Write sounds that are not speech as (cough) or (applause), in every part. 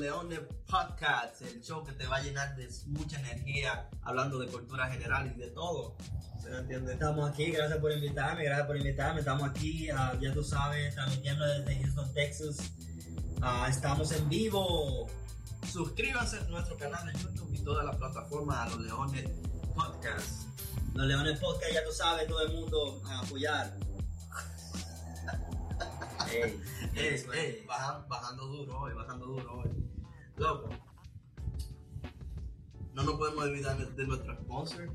Leones Podcast, el show que te va a llenar de mucha energía, hablando de cultura general y de todo. ¿Se me entiende? Estamos aquí, gracias por invitarme, gracias por invitarme. Estamos aquí, ah, ya tú sabes, transmitiendo desde Houston, Texas. Ah, estamos en vivo. Suscríbanse a nuestro canal de YouTube y todas las plataformas a los Leones Podcast. Los Leones Podcast, ya tú sabes, todo el mundo a apoyar. (laughs) Ey, Ey, ey, baja- bajando duro hoy, bajando duro hoy. Loco. No nos podemos olvidar de, nuestro sponsor.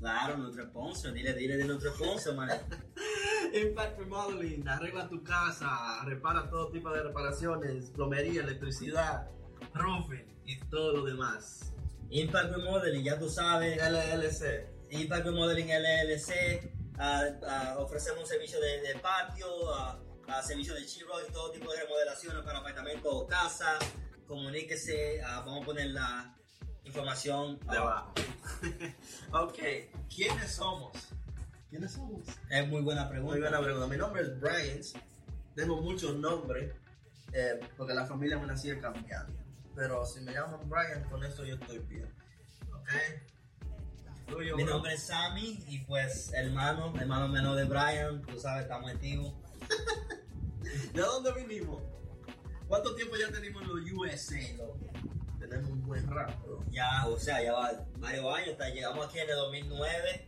Claro, nuestro sponsor, dile, dile de nuestro sponsor, man. (laughs) Impact Remodeling, arregla tu casa, repara todo tipo de reparaciones, plomería, electricidad, roofing y todo lo demás. Impact Remodeling, ya tú sabes. LLC. Impact Remodeling LLC, ah, ah, ofrecemos un servicio de, de patio, ah, servicio de chiro y todo tipo de remodelaciones para apartamentos o casa. Comuníquese, ah, vamos a poner la información De abajo. abajo. (laughs) ok, ¿quiénes somos? ¿Quiénes somos? Es muy buena pregunta. Muy buena pregunta. Mi nombre es Brian. Tengo muchos nombres eh, porque la familia me la sigue cambiando. Pero si me llaman Brian, con eso yo estoy bien. ¿Ok? Tuyo, Mi bro. nombre es Sammy y pues hermano, hermano menor de Brian, tú sabes, estamos activos. (laughs) ¿De dónde vinimos? ¿Cuánto tiempo ya tenemos en los USA, loco? Tenemos un buen rato. Ya, o sea, ya va varios años, hasta llegamos aquí en el 2009,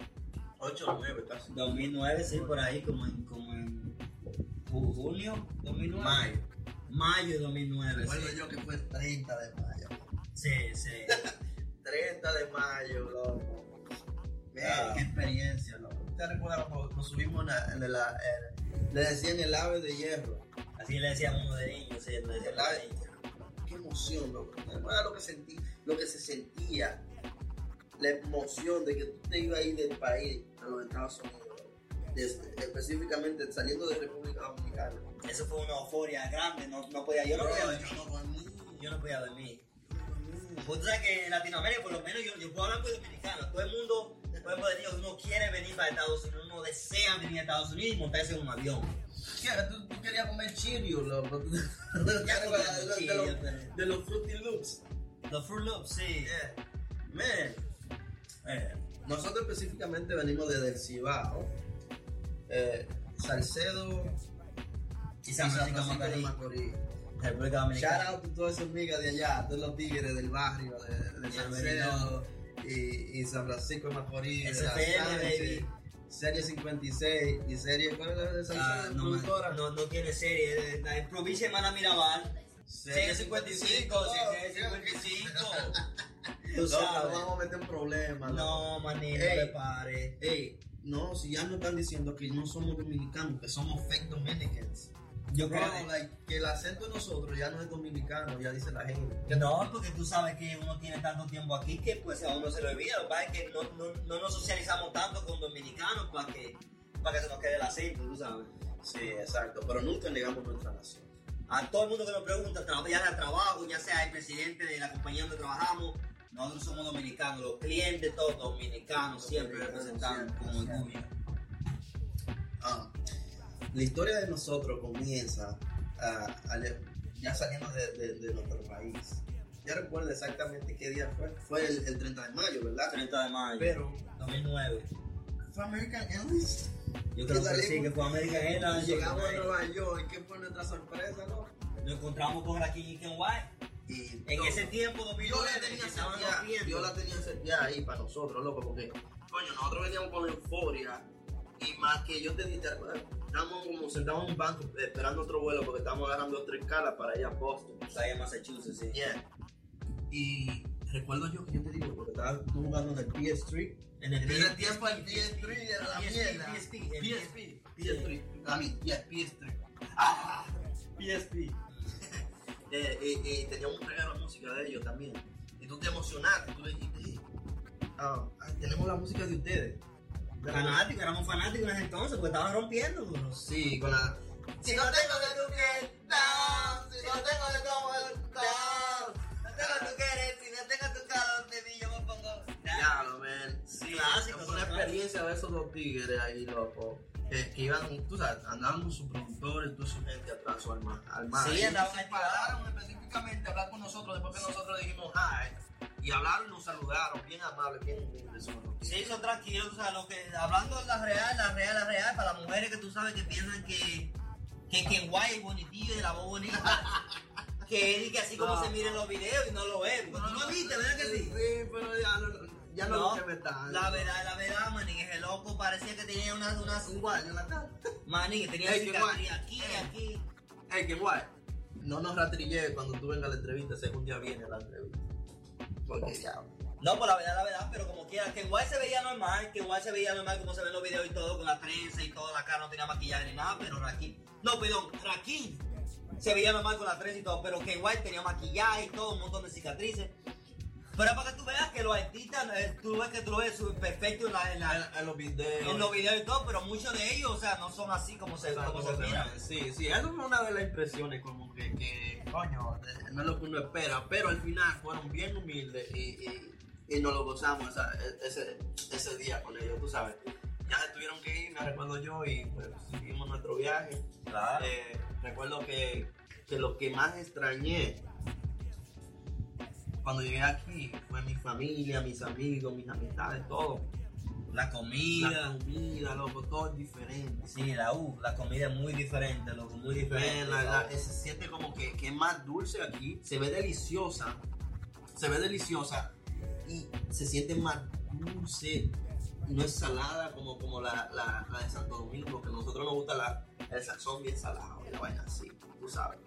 8 o 9 casi. 2009, sí, por ahí, como en, como en ju- junio 2009. Mayo. Mayo de 2009. Recuerdo sí. yo que fue 30 de mayo. Sí, sí. (laughs) 30 de mayo, loco. Ah. qué experiencia, loco. ¿Te recuerdas cuando nos subimos en, la- en el, en- le decían el ave de hierro? Así le decíamos uno de niños, sí, le El decíamos de ave. niños. Qué emoción, loco. ¿Te recuerdas lo que sentí, lo que se sentía? La emoción de que tú te ibas a ir del país a los Estados Unidos. Desde- específicamente saliendo de República Dominicana. Eso fue una euforia grande, no, no podía, yo no Bro, podía dormir. yo no dormí. Yo no podía dormir. Tú sabes que en Latinoamérica, por lo menos yo, yo puedo hablar con dominicanos, todo el mundo, ejemplo, de Dios, uno quiere venir para Estados Unidos, uno desea venir a Estados Unidos y montarse en un avión. ¿Qué? ¿Tú, tú querías comer Cheerios, loco. (laughs) De, de de los Fruity Loops. Los Fruit Loops, sí. Yeah. Man, Eh, nosotros específicamente venimos desde el Cibao, eh, Salcedo y San Francisco de Macorís, Shout out a todas esas amigas de allá, todos los tigres del barrio, de, de. Salcedo y, y San Francisco de Macorís. de Sánchez, baby. Serie 56 y serie, ¿cuál es la de? Ah, no, productora? no, no tiene serie, eh, la en provincia de Hermana Mirabal. Serie 55, serie 55. (laughs) Tú No, sabes. no vamos a meter en problemas. No, manito, Ey. le pare. Ey, no, si ya nos están diciendo que no somos dominicanos, que somos fake Dominicans. Yo creo like, que el acento de nosotros ya no es dominicano, ya dice la gente. no, porque tú sabes que uno tiene tanto tiempo aquí que pues a uno se le olvida. Lo que pasa es que no, no, no nos socializamos tanto con dominicanos para que, para que se nos quede el acento, tú sabes. Sí, exacto, pero nunca negamos nuestra nación. A todo el mundo que nos pregunta, ya sea trabajo, ya sea el presidente de la compañía donde trabajamos, nosotros somos dominicanos, los clientes todos dominicanos, siempre con siempre, orgullo. Ah, la historia de nosotros comienza ah, al- ya saliendo de, de- de nuestro país. Ya recuerdo exactamente qué día fue. Fue el, el 30 de mayo, ¿verdad? 30 de mayo, Pero 2009. fue American Airlines. Yo creo que salimos- sí, que fue American Airlines. Llegamos a Nueva York, ¿qué fue nuestra sorpresa, no? Nos encontramos con la King White. Y En ese tiempo, Yo 2009, la que tenía rompiendo. yo la tenía seteada ahí para nosotros, loco, porque, coño, nosotros veníamos con euforia y más que yo te dije, estábamos como sentados en un banco eh, esperando otro vuelo porque estábamos agarrando otra escala para ir a Boston. Sea, en Massachusetts, sí. Yeah. Y recuerdo yo que yo te digo, porque estaba tú jugando en el PS3. En el En ese tiempo el PS3 era la PSP, mierda. PSP, el PSP, PS3, a mí, yeah, PS3. Ah, PSP. eh, eh, eh, teníamos un regalo de música de ellos también. Y tú te emocionaste, tú le dijiste, "Hey, ah, ah, tenemos la música de ustedes. Fanáticos, éramos fanáticos en ese entonces, porque estaban rompiendo. duro. Sí, con la... Si no tengo de tu que down, si no tengo de cómo down. No tengo tu querer, si no tengo tu calor de mí, yo me pongo. Diablo, man. Sí, Clásico, fue una experiencia de esos dos tigres ahí, loco. Que iban, tú sabes, andaban con sus productores, toda su gente atrás, su alma. alma Sí, y andaban se ahí pararon específicamente a hablar con nosotros después que nosotros dijimos hi. Y hablaron y nos saludaron, bien amables, bien humildes. Sí, son tranquilos, o sea, lo que, hablando de la real, la real, la real, para las mujeres que tú sabes que piensan que, que, que guay es bonitillo y de la voz bonita, que es que así como No. se miren los videos y no lo ven, tú lo viste, ¿verdad que sí? Sí, pero ya no, ya no, No, me está. la verdad, la verdad, manín, ese loco parecía que tenía unas, unas, Un guay en la cara. manín, tenía Ey, qué cicatriz guay. aquí, Ey. aquí. Ey, qué guay. No nos rastrillé cuando tú vengas a la entrevista, si algún día viene la entrevista. Porque ya. No, pues la verdad, la verdad, pero como quiera, que igual se veía normal, que igual se veía normal como se ven los videos y todo, con la trenza y toda la cara, no tenía maquillaje ni nada, pero Raquín, no, perdón, Raquín se veía normal con la trenza y todo, pero que igual tenía maquillaje y todo, un montón de cicatrices. Pero es para que tú veas que los artistas, eh, tú ves que tú lo ves perfecto en, la, en, la- En, en los videos. en los videos y todo, pero muchos de ellos, o sea, no son así como se, como se miran. Sí, sí, eso fue una de las impresiones, como que, que coño, no es lo que uno espera, pero al final fueron bien humildes y, y, y nos lo gozamos esa- ese, ese día con ellos, tú sabes. Ya se tuvieron que ir, me recuerdo yo, y pues seguimos nuestro viaje. Claro. Eh, recuerdo que, que lo que más extrañé cuando llegué aquí fue mi familia, mis amigos, mis amistades, todo. La La comida. comida, loco, todo es diferente. Sí, la U, la comida es muy diferente, loco, muy diferente. La- la- se siente como que, que es más dulce aquí, se ve deliciosa, se ve deliciosa y se siente más dulce, no es salada como, como la, la, de Santo Domingo, que a nosotros nos gusta la, el sazón bien salado y la vaina así, tú sabes.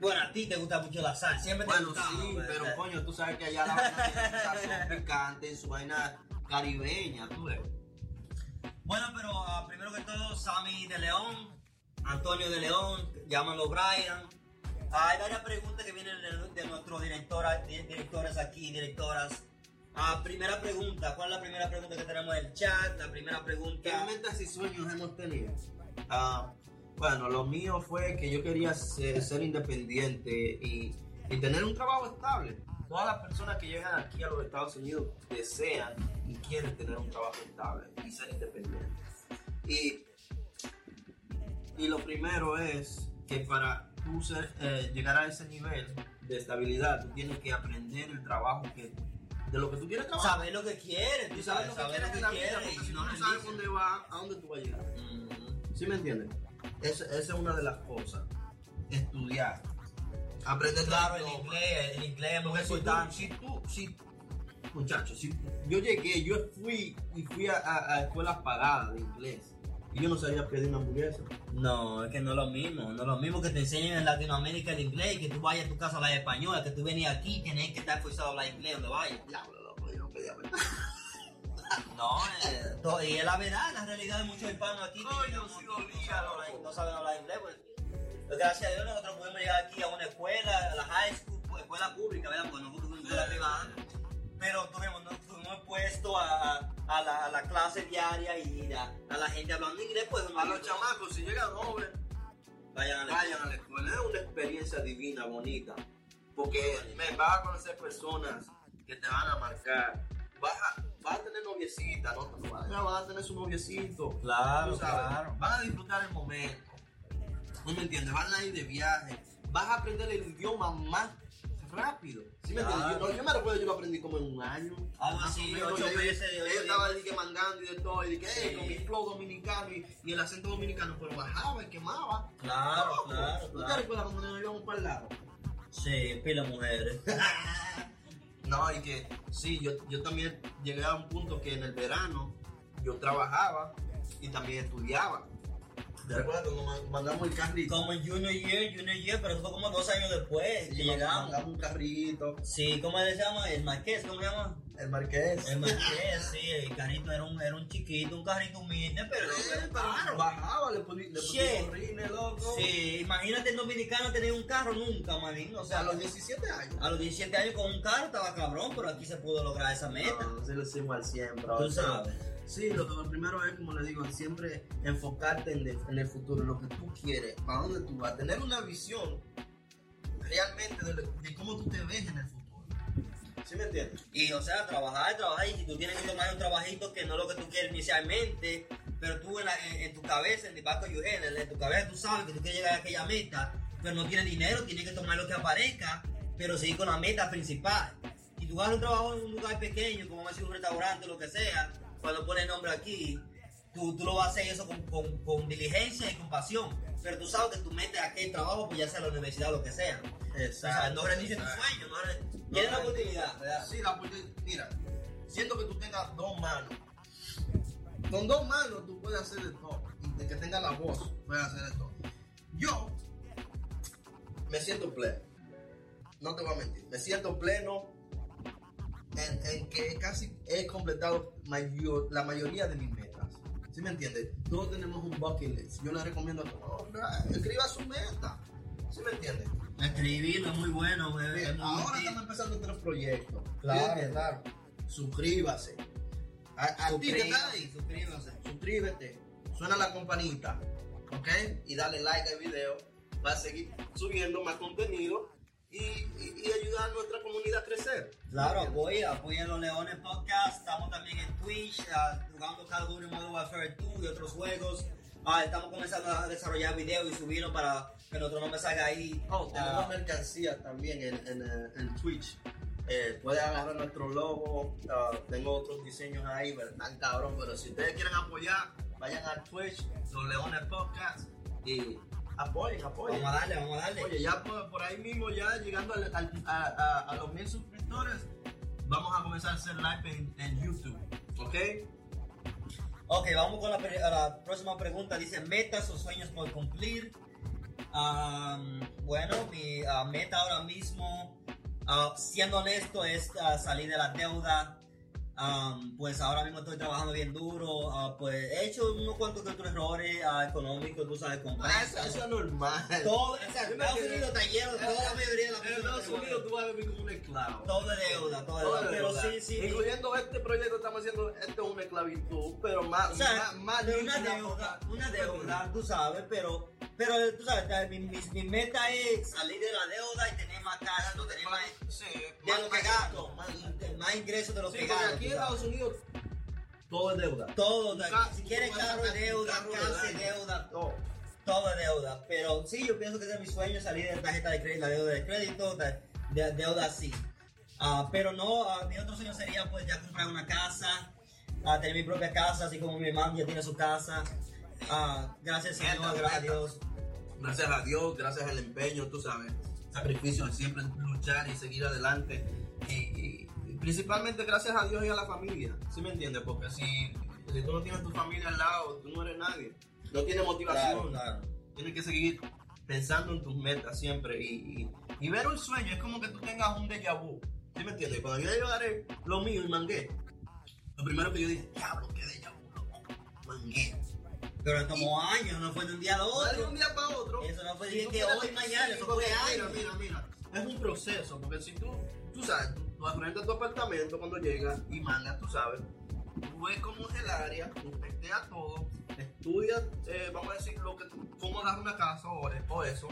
Bueno, a ti te gusta mucho la sal, siempre te Bueno, gustaba, sí, pues, pero coño, tú sabes que allá la vaina tiene su (laughs) sazón picante, su vaina caribeña, tú ves. Bueno, pero ah, primero que todo, Sammy de León, Antonio de León, llámalo Brian. Ah, hay varias preguntas que vienen de, de nuestros directora- di- directores aquí, directoras. Ah, primera pregunta, ¿cuál es la primera pregunta que tenemos en el chat? La primera ¿Qué pregunta. metas y sueños hemos tenido? Ah, bueno, lo mío fue que yo quería ser, ser independiente y, y tener un trabajo estable. Todas las personas que llegan aquí a los Estados Unidos desean y quieren tener un trabajo estable y ser independientes. Y, y lo primero es que para tú ser, eh, llegar a ese nivel de estabilidad, tú tienes que aprender el trabajo que, de lo que tú quieres trabajar. Saber lo que quieres, Tú sabes sabes, lo que quieres lo que la vida, quieres. porque si no no, sabes dónde va, a dónde tú vas a llegar. Mm. ¿Sí me entiendes? Esa, esa es una de las cosas. Estudiar. Aprender Claro, el inglés, el inglés es muy Porque si tú, importante. si tú, si, muchachos, si yo llegué, yo fui y fui a, a, a escuelas pagadas de inglés y yo no sabía pedir una hamburguesa. No, es que no es lo mismo. No es lo mismo que te enseñen en Latinoamérica el inglés, que tú vayas a tu casa a hablar español, que tú venías aquí y tenés que estar forzado a hablar inglés donde vayas. Diablo, loco, yo no pedía hamburguesa. No, eh, to- y es la verdad, la realidad de muchos hispanos aquí. Coño, sí no, saben hablar, no saben hablar inglés. Pues. Pues, gracias a Dios nosotros pudimos llegar aquí a una escuela, a la high school, pues, escuela pública, ¿verdad? Porque no fuimos una escuela privada. Pero tuvimos, nos fuimos expuestos a, a, la, a la clase diaria y a, a la gente hablando inglés, pues A los chamacos, si llegan jóvenes, vayan a la vayan a la escuela. Es una experiencia divina, bonita. Porque me vas a conocer personas que te van a marcar. Vas a, vas a tener noviecita, ¿no? No vas a- tener su noviecito. Claro, claro. Van a disfrutar el momento. ¿No me entiendes? Van a ir de viaje. Vas a aprender el idioma más rápido. ¿Sí me entiendes? Yo, yo me recuerdo, yo lo aprendí como en un año. Algo Más así, ocho Yo- yo- meses, Yo ocho estaba que mangando y de todo. Y dije, Sí. "Ey, con mi flow dominicano y, y el acento dominicano, pero bajaba y quemaba. Claro, claro, ¿Tú te claro. recuerdas cuando nos íbamos para el lado? Sí, pila mujeres. (laughs) No, y que sí, yo, yo también llegué a un punto que en el verano yo trabajaba y también estudiaba. ¿Te recuerdas cuando man- mandamos el carrito? Como en Junior Year, Junior Year, pero eso fue como dos años después Sí, que llegamos. mandamos un carrito, Sí, ¿cómo se llama? El Marqués, ¿cómo se llama? El marqués. El Marqués, sí, el carrito era un, era un chiquito, un carrito humilde, pero era un carro. Bajaba, le poní- le Shit. pusimos rines, loco. Sí, imagínate el dominicano tener un carro nunca, manín. O sea, a los 17 años. a los 17 años con un carro estaba cabrón, pero aquí se pudo lograr esa meta. No, sí lo hicimos al 100, bro. Tú sabes. Sí, lo, lo primero es, como le digo, siempre enfocarte en, de- en el futuro, en lo que tú quieres, para dónde tú vas, tener una visión realmente de, de cómo tú te ves en el futuro. ¿Sí me entiendes? Y o sea, trabajar, trabajar, y si tú tienes que tomar un trabajito que no es lo que tú quieres inicialmente, pero tú en, la- en- tu cabeza, en el you head, en, en tu cabeza tú sabes que tú quieres llegar a aquella meta, pero no tienes dinero, tienes que tomar lo que aparezca, pero seguir con la meta principal. Y tú vas un trabajo en un lugar pequeño, como ser un restaurante lo que sea, cuando pones nombre aquí, tú, tú lo vas a hacer eso con, con, con diligencia y con pasión. Pero tú sabes que tú metes aquel trabajo, pues ya sea la universidad o lo que sea. O sea, no rendices tu exacto. sueño, no tienes la oportunidad, ¿verdad? Sí, la oportunidad. Mira, siento que tú tengas dos manos. Con dos manos tú puedes hacer de todo. Y de que tengas la voz, puedes hacer de todo. Yo me siento pleno. No te voy a mentir. Me siento pleno en, en que casi he completado mayor- la mayoría de mis metas. ¿Sí me entiendes? Todos tenemos un bucket list. Yo le recomiendo a todos, escriba su meta. ¿Sí me entiendes? Escribir es muy bueno, muy Ahora estamos empezando otros proyectos. Claro, claro. Suscríbase. A, a ti que estás ahí, Suscríbase. suscríbete. Suena la campanita. ¿Ok? Y dale like al video. Va a seguir subiendo más contenido y, y- y ayudar a nuestra comunidad a crecer. Claro, apoya, apoya a los Leones Podcast. Estamos también en Twitch, ah, jugando Call of Duty Modern Warfare 2 y otros juegos. Ah, estamos comenzando a desarrollar videos y subirlos para que nuestro nombre salga ahí. Oh, tenemos Ah, mercancía también en, en, eh, en Twitch. Eh, puedes agarrar nuestro logo. tengo otros diseños ahí, ¿verdad? Cabrón, pero si ustedes quieren apoyar, vayan a Twitch, Los Leones Podcast y apoyen, apoyen. vamos a darle, vamos a darle. Oye, ya por, por ahí mismo, ya llegando al- al- a, a- a los mil suscriptores, vamos a comenzar a hacer live en, en YouTube, ¿ok? Ok, vamos con la, próxima pregunta. Dice, metas o sueños por cumplir. Bueno, mi ah, meta ahora mismo, ah, siendo honesto, es ah, salir de la deuda. Am, pues ahora mismo estoy trabajando bien duro. ah, pues he hecho unos cuantos otros errores ah, económicos, tú sabes, con Ah, eso, es normal. Todo, o sea, Estados Unidos está lleno, toda la mayoría de la En Estados Unidos tú vas a vivir como un esclavo. Todo de deuda, todo de Todo deuda. de Pero deuda. sí, sí. Incluyendo este proyecto, estamos haciendo, esto es una esclavitud, pero más, O sea, más, más pero una deuda, una deuda, tú sabes, pero, pero tú sabes, mi, mi, mi meta es salir de la deuda y tener más gasto, tener más Sí, de más- lo que más- gasto, más- más, más ingresos de lo Sí, que porque gasto. Aquí en. Estados Unidos todo es deuda. Todo, ca- si quieres carro es deuda, casa es deuda, Todo. todo es deuda. Pero sí, yo pienso que ese es mi sueño, salir de la tarjeta de crédito, la deuda de crédito, de, de- deuda así. Ah, pero no, ah, mi otro sueño sería pues ya comprar una casa, ah, tener mi propia casa, así como mi hermano ya tiene su casa. Gracias Meta, Señor, gracias a meta. Dios. Gracias a Dios, gracias al empeño, tú sabes, sacrificio de siempre luchar y seguir adelante. Y principalmente gracias a Dios y a la familia, ¿sí me entiendes? Porque si, si tú no tienes tu familia al lado, tú no eres nadie. No tienes motivación. Claro, claro. Tienes que seguir pensando en tus metas siempre y, y- y ver un sueño. Es como que tú tengas un déjà vu. ¿Sí me entiendes? Cuando yo llegaré lo mío y mangué, lo primero que yo dije, diablo, qué déjà vu, loco. Mangué. Pero tomó años, no fue de un día a No de otro. un día para otro. Eso no fue de que hoy, mañana, eso fue mira, años. Mira, mira, es un proceso, porque si tú, tú sabes, tú, tú vas frente a tu apartamento cuando llegas y mangas, tú sabes, tú ves cómo es el área, inspecteas todo, estudias, eh, vamos a decir, lo que cómo dar una casa o, o eso,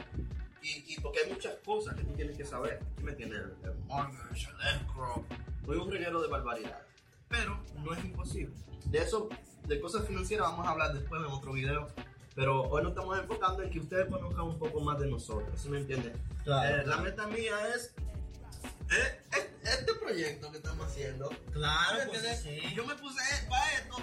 y, y porque hay muchas cosas que tú tienes que saber, ¿sí me entiendes? El, el mortgage, el escrow, hay un reguero de barbaridad, pero no es imposible. De eso, de cosas financieras vamos a hablar después en otro video. Pero hoy nos estamos enfocando en que ustedes conozcan un poco más de nosotros, ¿sí me entienden? Claro, Eh, la claro. meta mía es eh, eh, este proyecto que estamos haciendo. Claro, ¿sí me pues sí. Yo me puse para esto,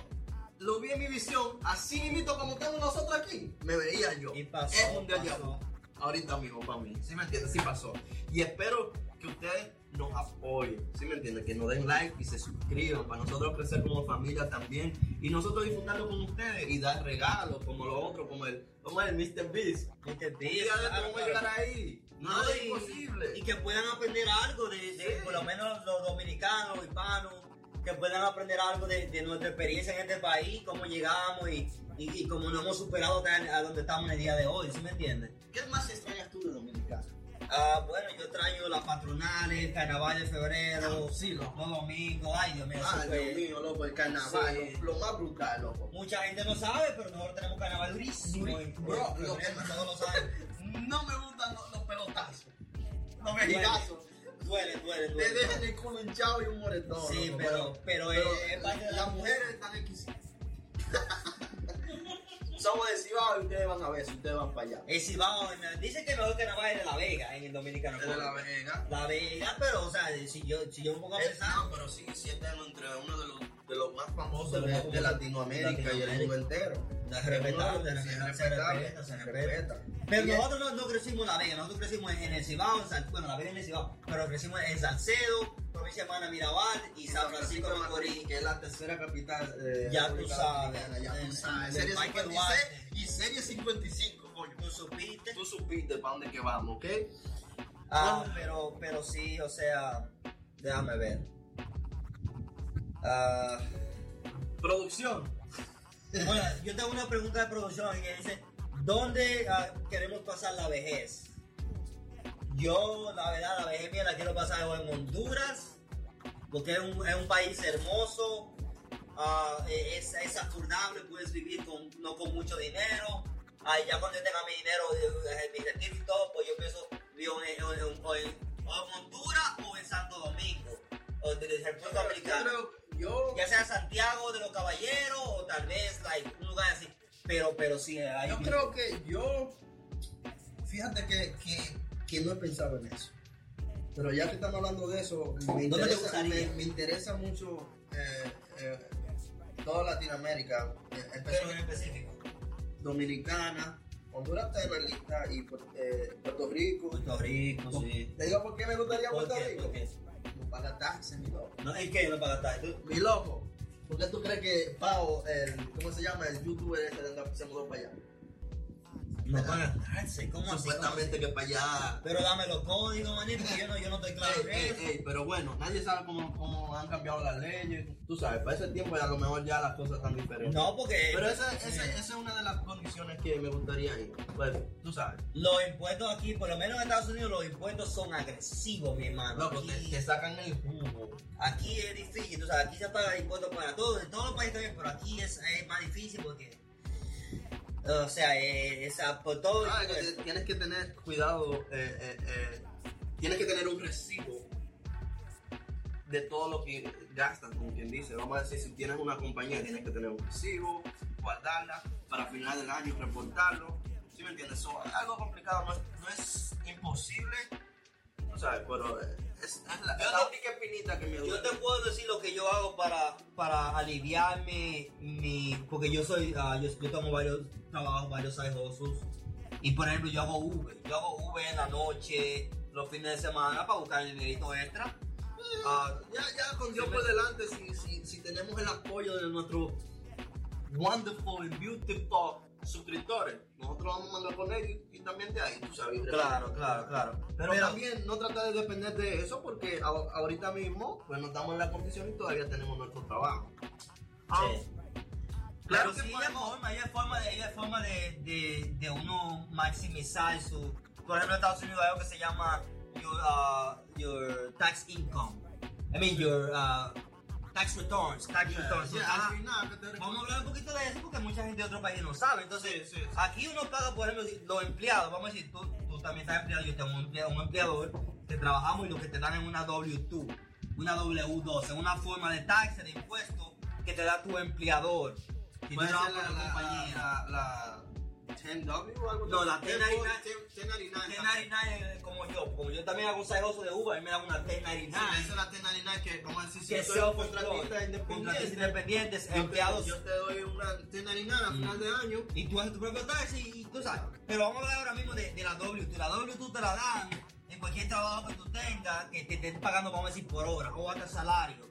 lo vi en mi visión, así mismo como estamos nosotros aquí. Me veía yo. Y pasó, es un pasó. Ahorita mismo para mí, ¿sí me entiendes? Sí pasó. Y espero que ustedes nos apoyen, ¿sí me entiendes? Que nos den like y se suscriban para nosotros crecer como familia también y nosotros disfrutarlo con ustedes y dar regalos como lo otro, como el, como el Mr. Beast. Mr. Beast, claro. llegar ahí. No, No, es y- imposible. Y que puedan aprender algo de, de- Sí. por lo menos los dominicanos, hispanos, que puedan aprender algo de, de nuestra experiencia en este país, cómo llegamos y, y, y cómo nos hemos superado a donde estamos en el día de hoy, ¿sí me entiendes? ¿Qué más extrañas tú de Dominicana? Ah, bueno, yo traigo las patronales, carnaval de febrero, Sí, loco. los domingos, ay Dios mío, Ay, fue- Dios mío, loco, el carnaval, Sí. lo, lo más brutal, loco. Mucha gente no sabe, pero nosotros tenemos carnaval durísimo. Bro, lo que- todos los (laughs) años. No me gustan los, los pelotazos. Los Duele, mexicazos. duele, duele, Te duele. dejan el culo hinchado y un moretón. Sí, pero, pero, de la las mujeres están exquisitas. Vamos a Cibao y ustedes van a ver si ustedes van para allá. El Cibao, me- dice que mejor que nada más es de La Vega en el Dominicano. Es de La Vega. La Vega, pero, o sea, si yo, si yo un poco a pensar. no, pero sí, sí está entre uno de los, de los más famosos De de, de. Latinoamérica, y el mundo entero. Se respeta, se se respeta. respeta. Pero nosotros no, no crecimos en La Vega, nosotros crecimos en, en el Cibao, en San, bueno, La Vega en el Cibao, pero crecimos en Salcedo, provincia de Mana Mirabal y San Francisco de Macorís. que es la tercera capital de Ya tú sabes. Ya tú sabes. Serie Michael 56 Duarte. y serie 55, coño. ¿Tú supiste? Tú supiste para dónde que vamos, ¿ok? Ah, pero, pero sí, o sea, déjame ver. Ah, Producción. bueno, yo tengo una pregunta de producción que dice, ¿dónde ah, queremos pasar la vejez? Yo, la verdad, la vejez mía la quiero pasar en Honduras, porque es un, es un país hermoso, ah, es, es puedes vivir con, no con mucho dinero. Ah, ya cuando yo tenga mi dinero, eh, mi retiro y todo, pues yo pienso vivir en, en- en- Honduras o en Santo Domingo, o en República Dominicana Yo creo, yo, ya sea Santiago de los Caballeros o tal vez like, un lugar así. Pero, pero sí, hay yo creo que yo, fíjate que, que, que no he pensado en eso. Pero ya que estamos hablando de eso, me ¿Dónde te interesa, me, me interesa mucho eh, eh, toda Latinoamérica, eh, pero en especialmente específico. Dominicana, Honduras está en la lista y eh, Puerto Rico. Puerto Rico, sí. Te digo por qué me gustaría ¿Por Puerto qué? Rico. No paga taxes, mi loco. No, ¿En qué no pagaste? ¿Tú? Mi loco. ¿Por qué tú crees que Pau, el, ¿cómo se llama? El youtuber ese se mudó para allá? No pagas taxes, ¿cómo así? Supuestamente que para allá. Pero dame los códigos, manito, porque yo no, yo no estoy claro Ey, ey, ey, pero bueno, nadie sabe cómo, cómo han cambiado las leyes. Tú sabes, para ese tiempo a lo mejor ya las cosas están diferentes. No, porque Pero esa, esa, esa es una de las condiciones que me gustaría ir. Pues, tú sabes. los impuestos aquí, por lo menos en Estados Unidos, los impuestos son agresivos, mi hermano. Te, Aquí- te sacan el jugo. Aquí es difícil, tú sabes, aquí se paga impuestos para todo, en todos los países también, pero aquí es, es más difícil porque, o sea, eh, esa, por todo Ah, que te- tienes que tener cuidado, eh, eh, eh, tienes que tener un recibo de todo lo que gastas, como quien dice. Vamos a decir, si tienes una compañía, tienes que tener un recibo, guardarla para final del año reportarlo. ¿Sí me entiendes? So, es algo complicado, no es, no es imposible, tú sabes, pero eh, es, es la, Yo la única espinita que me Yo duele. te puedo decir lo que yo hago para, para aliviarme mi... Porque yo soy, ah, yo, yo tomo varios trabajos, varios side hustles. Y por ejemplo, yo hago Uber. Yo hago Uber en la noche, los fines de semana para buscar el dinerito extra. Ah, ya, ya con Dios por delante, si, si, si tenemos el apoyo de nuestros wonderful and beautiful suscriptores, nosotros vamos a mandar con ellos y también de ahí, tú sabes. Claro, claro, claro. Pero, también no tratar de depender de eso porque ahorita mismo pues nos damos en la condición y todavía tenemos nuestro trabajo. Ah, Sí. Claro Claro, que sí, hay forma, hay forma, de, hay forma de, de, de uno maximizar su... Por ejemplo, en Estados Unidos hay algo que se llama your, uh, your tax income. I mean, your uh, tax returns. Tax yeah, returns. yeah, Ah, Vamos a hablar un poquito de eso porque mucha gente de otros países no sabe. Entonces, Sí, sí, sí. aquí uno paga, por ejemplo, los empleados. Vamos a decir, tú, tú también estás empleado, yo tengo un empleado, un empleador que trabajamos y lo que te dan es una W2, una W2, es una forma de taxa, de impuesto que te da tu empleador. Ser trabajas la, la, compañía. la, la 10W o algo No, así. la 1099. 1099. 1099 como yo, como yo también hago un sajoso de Uber, a mí me dan una Sí, 1099. esa es la 1099 que, como decir, si Que soy contratista independiente, independientes, empleados Yo te doy una 1099 a final de año. y tú haces tu propio taxi y tú sabes. Pero vamos a hablar ahora mismo de, de la W2. La W2 te la dan en cualquier trabajo que tú tengas, que te estén pagando, vamos a decir, por hora o hasta salario.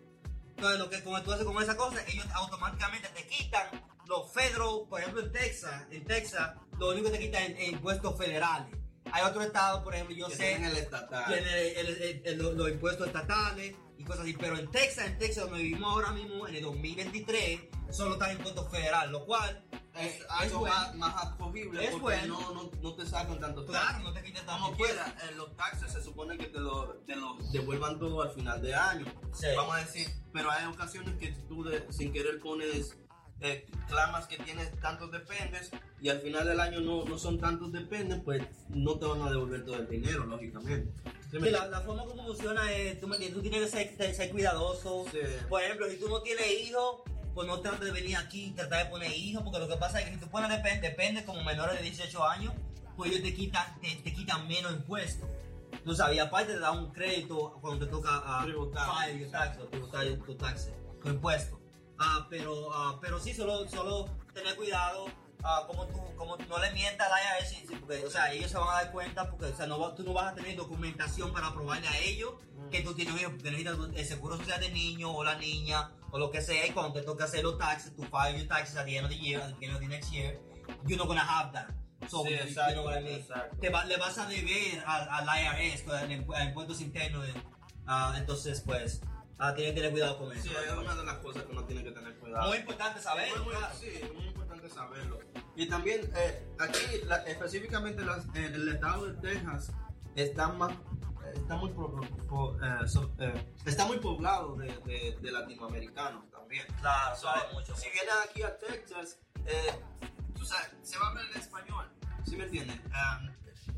Entonces, lo que como tú haces con esa cosa, ellos automáticamente te quitan los federal, por ejemplo, en Texas, en Texas, lo único que te quitan es impuestos federales. Hay otros estados, por ejemplo, yo que sé, tienen el estatal. tiene el- el- el- los, los impuestos estatales y cosas así. Pero en Texas, en Texas, donde vivimos ahora mismo, en el 2023, solo están impuestos federales, lo cual es es algo bueno. más, más acogible Es porque bueno. no, no, no te sacan tanto Claro, no te Como tanto quiera, eh, los taxes se supone que te lo, te lo devuelvan todo al final de año. Sí. Vamos a decir, pero hay ocasiones que tú de- sin querer pones, eh, clamas que tienes tantos dependes y al final del año no, no son tantos dependes, pues no te van a devolver todo el dinero, lógicamente. ¿Sí la, la forma como funciona es, tú me entiendes, tú tienes que ser, ser- cuidadoso. Sí. Por ejemplo, si tú no tienes hijos, pues no trates de venir aquí y tratar de poner hijos, porque lo que pasa es que si tú pones depende, depende como menores de 18 años, pues ellos te quitan, te, te quitan menos impuestos. Tú sabes, y aparte te dan un crédito cuando te toca a Tributar. o tributar tu tax, tu impuesto. Ah, pero, ah, pero sí, solo, solo tener cuidado ah, como tú, como no le mientas al IRS, sí, sí, porque, o sea, ellos se van a dar cuenta, porque, o sea, no, tú no vas a tener documentación para probarle a ellos que tú tienes hijos, porque necesitas el seguro social del niño o la niña, o lo que sea, y cuando te toca hacer los taxes, tú file your taxes at the end of the year, at the beginning of the next year, you're not gonna have that. So, Sí, you- exacto, you know what I mean? exacto. Te va- le vas a deber al, al IRS, pues, al a impuestos internos, ah, entonces, pues, ah, tienes que tener cuidado con eso. Sí, es una de las cosas que uno tiene que tener cuidado. Muy importante saber, Muy, muy- claro. sí, es muy importante saberlo. Y también eh, aquí, la- específicamente las- en el estado de Texas, está más está muy po- eh, so- eh, está muy poblado de, de- de latinoamericanos también. Claro, So, sabe mucho. si vienes aquí a Texas, eh, tú sabes, se va a hablar en español. ¿Sí me entiendes? Ah,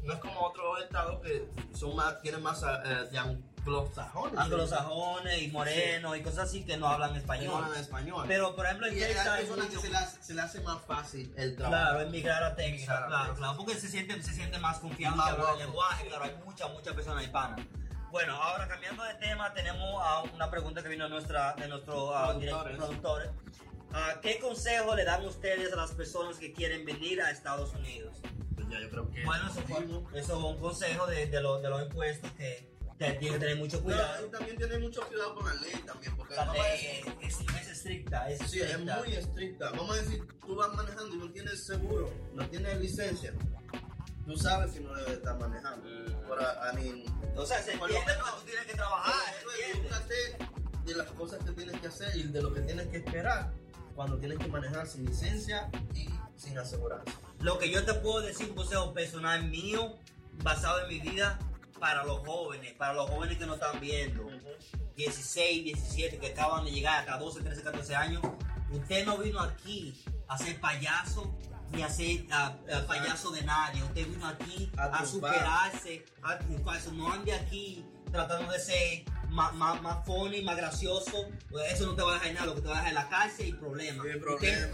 no es como otros estados que son más, tienen más eh, anglosajones. Anglosajones y morenos y cosas así que no hablan Que no español. hablan español. Pero, por ejemplo, en y Texas hay personas que se le, hace, hace más fácil el trabajo. Claro, emigrar a Texas, Emigrar a claro, Texas. claro, porque se siente, se siente más confianza Más en el lenguaje, claro, hay muchas, muchas personas hispanas. Bueno, ahora cambiando de tema, tenemos a una pregunta que vino de, nuestra, de nuestro ah, Productores. productores. Ah, ¿Qué consejo le dan ustedes a las personas que quieren venir a Estados Unidos? Pues ya yo creo que. Bueno, eso fue, eso fue un consejo de, de, los- de los impuestos que te, tiene que tener mucho cuidado. también tiene mucho cuidado con la ley también, porque La a ley decir- es, es estricta, es Sí, es estricta. muy estricta. Vamos a decir, tú vas manejando y no tienes seguro, no tienes licencia. Tú sabes que no debes estar manejando. Pero, I mean, O sea, se Por lo tú tienes que trabajar, edúcate de las cosas que tienes que hacer y de lo que tienes que esperar cuando tienes que manejar sin licencia y sin aseguranza. Lo que yo te puedo decir, un consejo personal mío, basado en mi vida, para los jóvenes, para los jóvenes que no están viendo, 16, 17, que acaban de llegar hasta 12, 13, 14 años, usted no vino aquí a ser payaso ni a ser payaso de nadie, usted vino aquí A superarse, a no ande aquí tratando de ser más, más, más funny, más gracioso, pues eso no te va a dejar nada, lo que te va a dejar es la cárcel y problemas. Usted problema.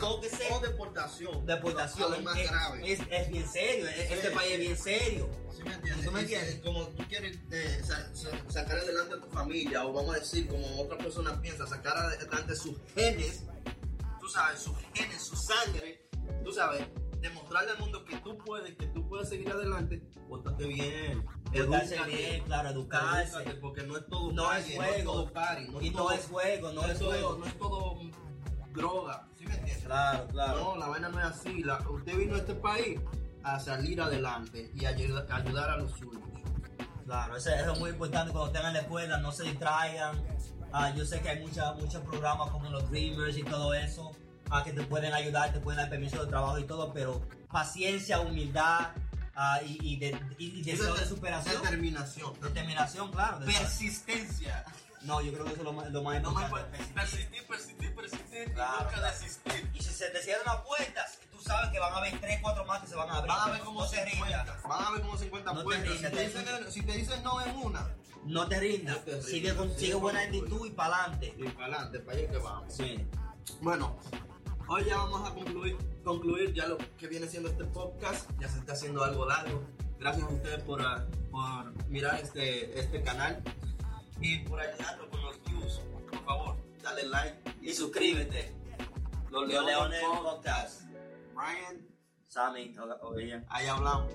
O deportación. deportación lo más es, grave. es, es bien serio, es- Sí, este país sí. es bien serio. ¿Sí me entiendes? ¿Tú me Es entiendes? Como tú quieres eh, sa- sa- sacar adelante a tu familia, o vamos a decir, como otra persona piensa, sacar adelante sus genes, tú sabes, sus genes, su sangre, tú sabes, demostrarle al mundo que tú puedes, que tú puedes seguir adelante, pórtate bien, Educarse bien, claro, educarse. edúcate, porque no es todo No es calle, juego. no es todo party, no Y es no es juego, no, no es todo- juego. no es todo droga, ¿sí me entiendes? Claro, claro. No, la vaina no es así. La- usted vino a este país a salir adelante y ayuda- ayudar a los suyos. Claro, eso, eso es muy importante cuando estén en la escuela, no se distraigan. Ah, yo sé que hay mucha- muchos programas como los Dreamers y todo eso ah, que te pueden ayudar, te pueden dar permiso de trabajo y todo, pero paciencia, humildad ah, y, y, de- y- deseo de superación. Determinación. Determinación, claro. de- Persistencia. No, yo creo que eso es lo más, lo más importante. persistir, persistir, persistir Claro, y nunca claro. desistir. Y si se te cierran las puertas, tú sabes que van a haber 3, 4 más que se van a abrir. Van a ver como no te 50. rindas. Van a ver como 50 No puertas. Rindas, te, te dicen, rindas. si te dicen no en una, No te rindas. No te rindas. Sigue, Sigue buena actitud y para adelante. y para adelante, para allá que vamos. Sí. Bueno, hoy ya vamos a concluir, concluir ya lo que viene siendo este podcast. Ya se está haciendo algo largo. Gracias a ustedes por, ah, por mirar este, este canal y por ayudarnos con los views. Por favor, dale like Y suscríbete. Los Leones Podcast. Brian, Sammy, ella. ahí hablamos.